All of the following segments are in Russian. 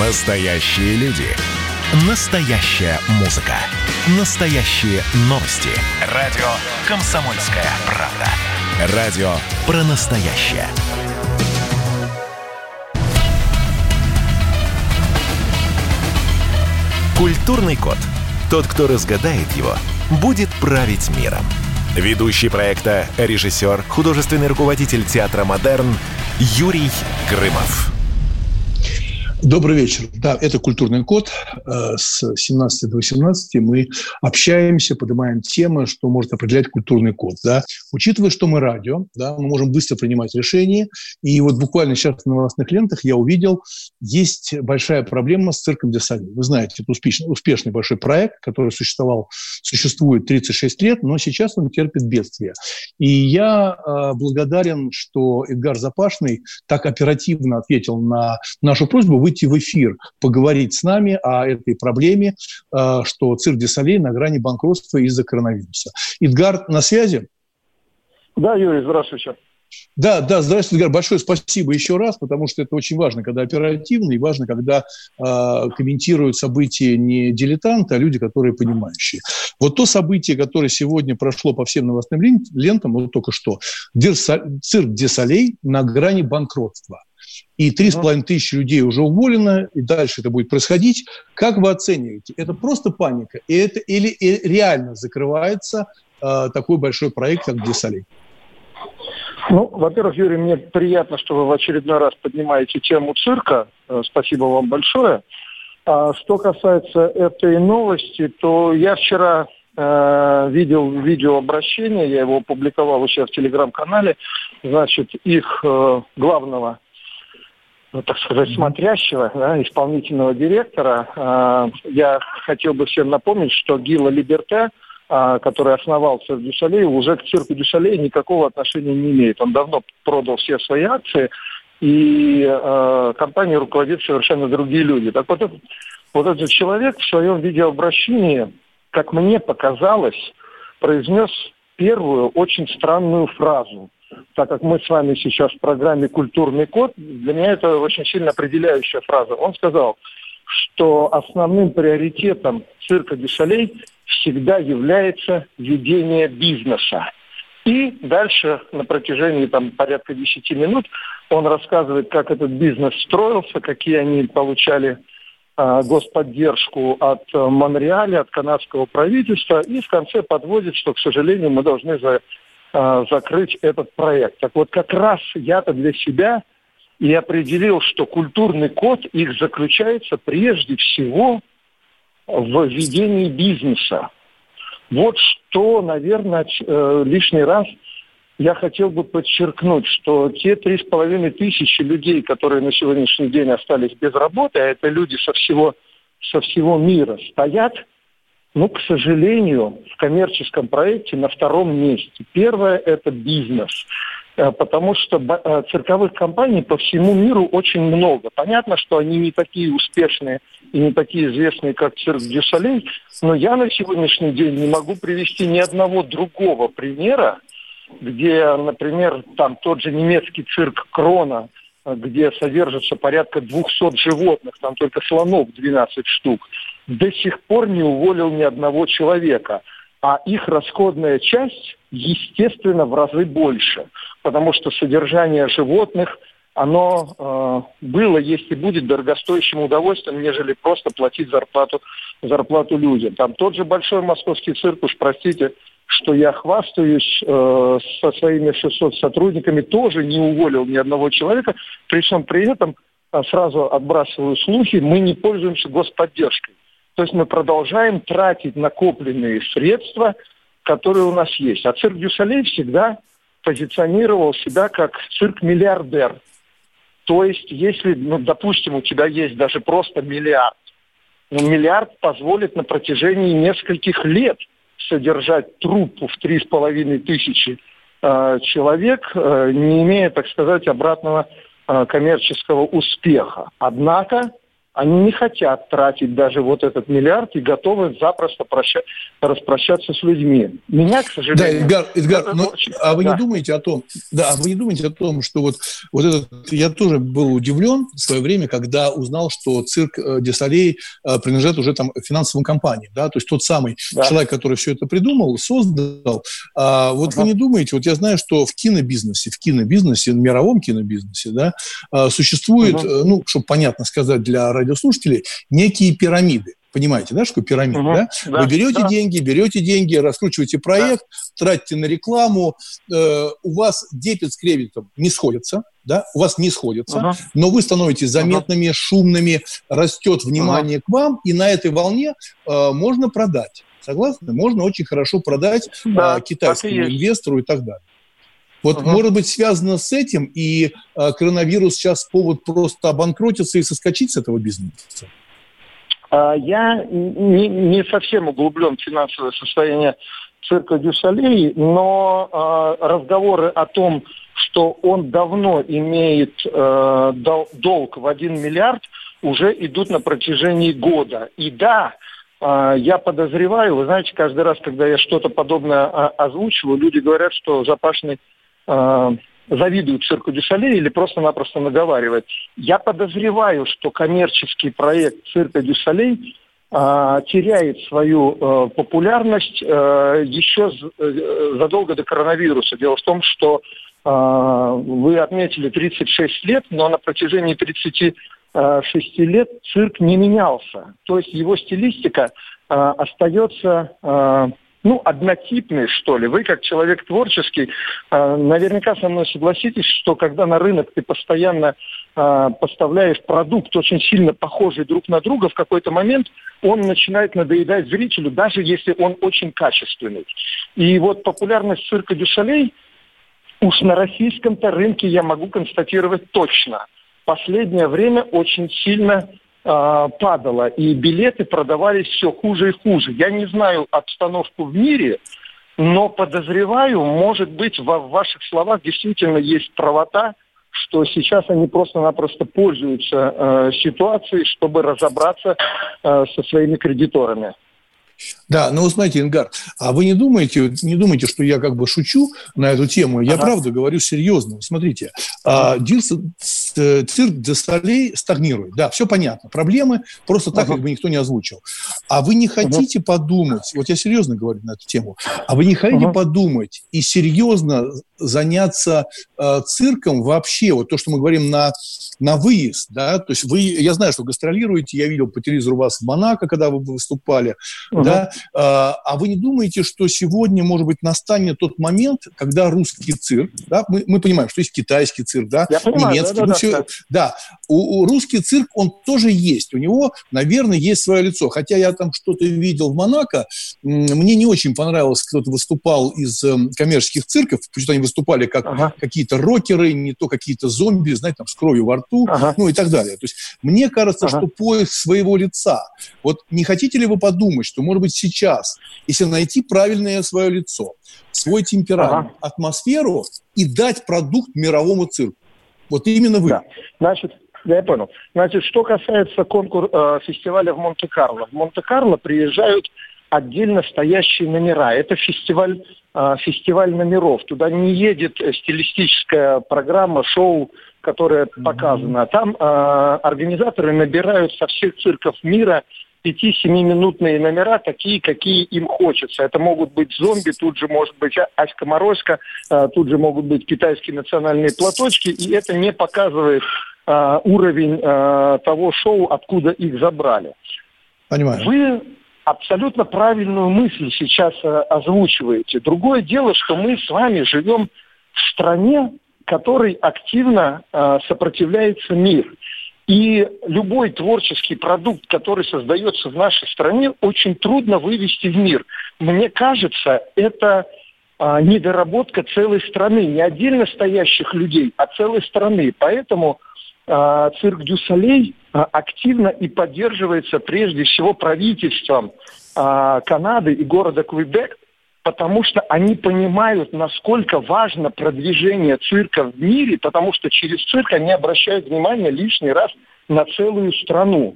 Настоящие люди. Настоящая музыка. Настоящие новости. Радио «Комсомольская правда». Радио про настоящее. Культурный код. Тот, кто разгадает его, будет править миром. Ведущий проекта, режиссер, художественный руководитель театра «Модерн» Юрий Грымов. Добрый вечер. Да, это «Культурный код». Э, с 17 до 18 мы общаемся, поднимаем темы, что может определять культурный код. Да. Учитывая, что мы радио, да, мы можем быстро принимать решения. И вот буквально сейчас на новостных лентах я увидел, есть большая проблема с цирком Десали. Вы знаете, это успешный, успешный большой проект, который существовал, существует 36 лет, но сейчас он терпит бедствие. И я э, благодарен, что Эдгар Запашный так оперативно ответил на нашу просьбу выйти выйти в эфир, поговорить с нами о этой проблеме, э, что цирк Десалей на грани банкротства из-за коронавируса. Идгар на связи? Да, Юрий, здравствуйте. Да, да, здравствуйте, Идгар. Большое спасибо еще раз, потому что это очень важно, когда оперативно, и важно, когда э, комментируют события не дилетанты, а люди, которые понимающие. Вот то событие, которое сегодня прошло по всем новостным лентам, вот только что, цирк Десалей на грани банкротства – и три с половиной тысячи людей уже уволено, и дальше это будет происходить. Как вы оцениваете? Это просто паника? И это, или и реально закрывается э, такой большой проект, как Десалей? Ну, во-первых, Юрий, мне приятно, что вы в очередной раз поднимаете тему цирка. Э, спасибо вам большое. А что касается этой новости, то я вчера э, видел видеообращение, я его опубликовал у себя в телеграм-канале, значит, их э, главного ну, так сказать, смотрящего, да, исполнительного директора, э, я хотел бы всем напомнить, что Гила Либерте, э, который основал цирк Дюшалей, уже к цирку Дюшалей никакого отношения не имеет. Он давно продал все свои акции, и э, компанией руководит совершенно другие люди. Так вот этот, вот этот человек в своем видеообращении, как мне показалось, произнес первую очень странную фразу – так как мы с вами сейчас в программе «Культурный код», для меня это очень сильно определяющая фраза. Он сказал, что основным приоритетом цирка Дюшалей всегда является ведение бизнеса. И дальше на протяжении там, порядка 10 минут он рассказывает, как этот бизнес строился, какие они получали э, господдержку от э, Монреаля, от канадского правительства, и в конце подводит, что, к сожалению, мы должны за э, закрыть этот проект. Так вот, как раз я-то для себя и определил, что культурный код их заключается прежде всего в ведении бизнеса. Вот что, наверное, э, лишний раз я хотел бы подчеркнуть, что те три с половиной тысячи людей, которые на сегодняшний день остались без работы, а это люди со всего, со всего мира, стоят ну, к сожалению, в коммерческом проекте на втором месте. Первое – это бизнес э, потому что э, цирковых компаний по всему миру очень много. Понятно, что они не такие успешные и не такие известные, как цирк Дюшалей, но я на сегодняшний день не могу привести ни одного другого примера, где, например, там тот же немецкий цирк Крона – где содержится порядка 200 животных, там только слонов 12 штук, до сих пор не уволил ни одного человека. А их расходная часть, естественно, в разы больше, потому что содержание животных, оно э, было, есть и будет дорогостоящим удовольствием, нежели просто платить зарплату, зарплату людям. Там тот же большой московский цирк, уж простите, что я хвастаюсь э, со своими 600 сотрудниками, тоже не уволил ни одного человека, причем при этом э, сразу отбрасываю слухи, мы не пользуемся господдержкой. То есть мы продолжаем тратить накопленные средства, которые у нас есть. А цирк Дюсалей всегда позиционировал себя как цирк-миллиардер. То есть, если, ну, допустим, у тебя есть даже просто миллиард, ну, миллиард позволит на протяжении нескольких лет – содержать труппу в три с половиной тысячи э, человек, э, не имея, так сказать, обратного э, коммерческого успеха. Однако они не хотят тратить даже вот этот миллиард и готовы запросто проща... распрощаться с людьми. Меня, к сожалению... Да, Эдгар, Эдгар но, очень... а вы да. не думаете о том, да, а вы не думаете о том, что вот, вот этот, я тоже был удивлен в свое время, когда узнал, что цирк э, Десалей э, принадлежит уже там финансовым компаниям, да, то есть тот самый да. человек, который все это придумал, создал. А, вот ага. вы не думаете, вот я знаю, что в кинобизнесе, в кинобизнесе, в мировом кинобизнесе, да, а, существует, ага. ну, чтобы понятно сказать для радиослушателей некие пирамиды. Понимаете, да, что пирамида? Угу, да? Да, Вы берете да. деньги, берете деньги, раскручиваете проект, да. тратите на рекламу, э, у вас дебет с кредитом не сходятся, да, у вас не сходятся, uh но вы становитесь заметными, uh шумными, растет внимание uh к вам, и на этой волне э, можно продать. Согласны? Можно очень хорошо продать да, э, китайскому инвестору и так далее. Вот, uh может быть, связано с этим, и э, коронавирус сейчас повод просто обанкротиться и соскочить с этого бизнеса? А, я не, не совсем углублен в финансовое состояние цирка Дюшалей, но э, разговоры о том, что он давно имеет э, долг в 1 миллиард, уже идут на протяжении года. И да, э, я подозреваю, вы знаете, каждый раз, когда я что-то подобное озвучиваю, люди говорят, что Запашный э, завидует цирку Дюшалей или просто-напросто наговаривает. Я подозреваю, что коммерческий проект цирка Дюшалей э, теряет свою э, популярность еще задолго до коронавируса. Дело в том, что вы отметили 36 лет, но на протяжении 36 лет цирк не менялся. То есть его стилистика остается ну, однотипный, что ли. Вы, как человек творческий, э, наверняка со мной согласитесь, что когда на рынок ты постоянно э, поставляешь продукт, очень сильно похожий друг на друга, в какой-то момент он начинает надоедать зрителю, даже если он очень качественный. И вот популярность цирка Дюшалей уж на российском-то рынке я могу констатировать точно. Последнее время очень сильно падала, и билеты продавались все хуже и хуже. Я не знаю обстановку в мире, но подозреваю, может быть, в ваших словах действительно есть правота, что сейчас они просто-напросто пользуются э, ситуацией, чтобы разобраться э, со своими кредиторами. Да, ну, вы знаете, Ингар, а вы не думаете, не думаете, что я как бы шучу на эту тему? Я ага. правда говорю серьезно. Смотрите, ага. Э, цирк де Солей стагнирует. Да, все понятно. Проблемы просто так, ага. как бы никто не озвучил. А вы не хотите ага. подумать, вот я серьезно говорю на эту тему, а вы не хотите ага. подумать и серьезно заняться э, цирком вообще, вот то, что мы говорим на на выезд, да, то есть вы, я знаю, что гастролируете, я видел по телевизору вас в Монако, когда вы выступали, uh-huh. да, а, а вы не думаете, что сегодня, может быть, настанет тот момент, когда русский цирк, да, мы, мы понимаем, что есть китайский цирк, да, я понимаю, немецкий, да, да, да, все, да. да, у, у русский цирк, он тоже есть, у него, наверное, есть свое лицо, хотя я там что-то видел в Монако, мне не очень понравилось, кто-то выступал из э, коммерческих цирков, почему они выступали как ага. какие-то рокеры, не то какие-то зомби, знаете, там, с кровью во рту, ага. ну и так далее. То есть мне кажется, ага. что поиск своего лица. Вот не хотите ли вы подумать, что, может быть, сейчас, если найти правильное свое лицо, свой темперамент, ага. атмосферу и дать продукт мировому цирку? Вот именно вы. Да. Значит, я понял. Значит, что касается конкур... э, фестиваля в Монте-Карло. В Монте-Карло приезжают отдельно стоящие номера. Это фестиваль, э, фестиваль номеров. Туда не едет стилистическая программа, шоу которая показана. Там э, организаторы набирают со всех цирков мира 5-7-минутные номера, такие, какие им хочется. Это могут быть зомби, тут же может быть Аська Морозко, э, тут же могут быть китайские национальные платочки, и это не показывает э, уровень э, того шоу, откуда их забрали. Понимаю. Вы абсолютно правильную мысль сейчас озвучиваете. Другое дело, что мы с вами живем в стране, которой активно сопротивляется мир. И любой творческий продукт, который создается в нашей стране, очень трудно вывести в мир. Мне кажется, это э, недоработка целой страны, не отдельно стоящих людей, а целой страны. Поэтому э, цирк Дюсалей э, активно и поддерживается прежде всего правительством э, Канады и города Квебек, потому что они понимают, насколько важно продвижение цирка в мире, потому что через цирк они обращают внимание лишний раз на целую страну.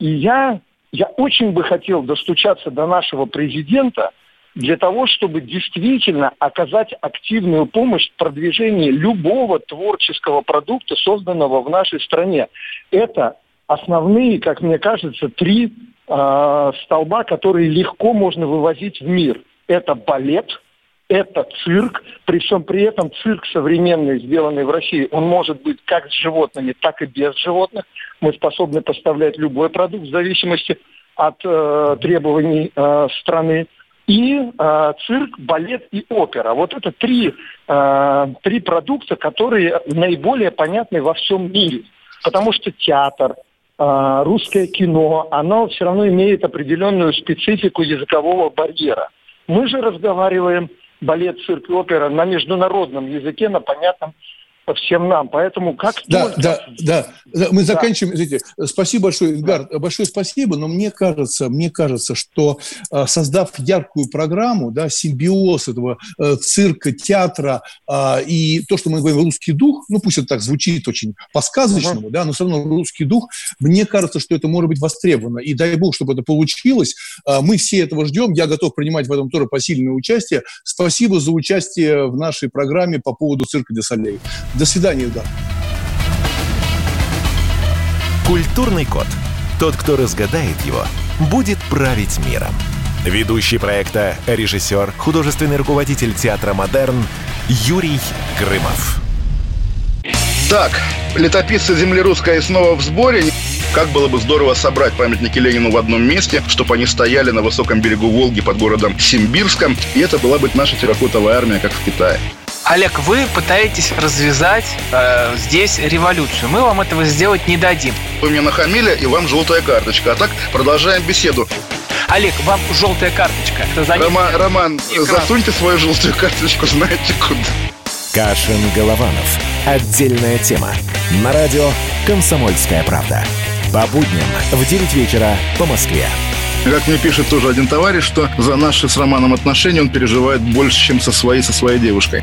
И я, я очень бы хотел достучаться до нашего президента для того, чтобы действительно оказать активную помощь в продвижении любого творческого продукта, созданного в нашей стране. Это основные, как мне кажется, три э, столба, которые легко можно вывозить в мир. Это балет, это цирк, причем при этом цирк современный, сделанный в России, он может быть как с животными, так и без животных. Мы способны поставлять любой продукт в зависимости от э, требований э, страны. И э, цирк, балет и опера. Вот это три, э, три продукта, которые наиболее понятны во всем мире. Потому что театр, э, русское кино, оно все равно имеет определенную специфику языкового барьера. Мы же разговариваем балет, цирк и опера на международном языке, на понятном всем нам. Поэтому как да, только... да, да, да, мы да. заканчиваем. Извините, спасибо большое, Эдгар, да. большое спасибо, но мне кажется, мне кажется, что а, создав яркую программу, да, симбиоз этого э, цирка, театра э, и то, что мы говорим русский дух, ну пусть это так звучит очень по-сказочному, угу. да, но все равно русский дух, мне кажется, что это может быть востребовано. И дай бог, чтобы это получилось. Э, мы все этого ждем. Я готов принимать в этом тоже посильное участие. Спасибо за участие в нашей программе по поводу цирка Солей. До свидания, Ильдар. Культурный код. Тот, кто разгадает его, будет править миром. Ведущий проекта, режиссер, художественный руководитель театра «Модерн» Юрий Грымов. Так, летописцы земли русской снова в сборе. Как было бы здорово собрать памятники Ленину в одном месте, чтобы они стояли на высоком берегу Волги под городом Симбирском, и это была бы наша терракотовая армия, как в Китае. Олег, вы пытаетесь развязать э, здесь революцию. Мы вам этого сделать не дадим. Вы мне нахамили, и вам желтая карточка. А так продолжаем беседу. Олег, вам желтая карточка. Рома, Роман, Экран. засуньте свою желтую карточку, знаете куда. Кашин Голованов. Отдельная тема. На радио «Комсомольская правда». По будням в 9 вечера по Москве. Как мне пишет тоже один товарищ, что за наши с Романом отношения он переживает больше, чем со своей, со своей девушкой.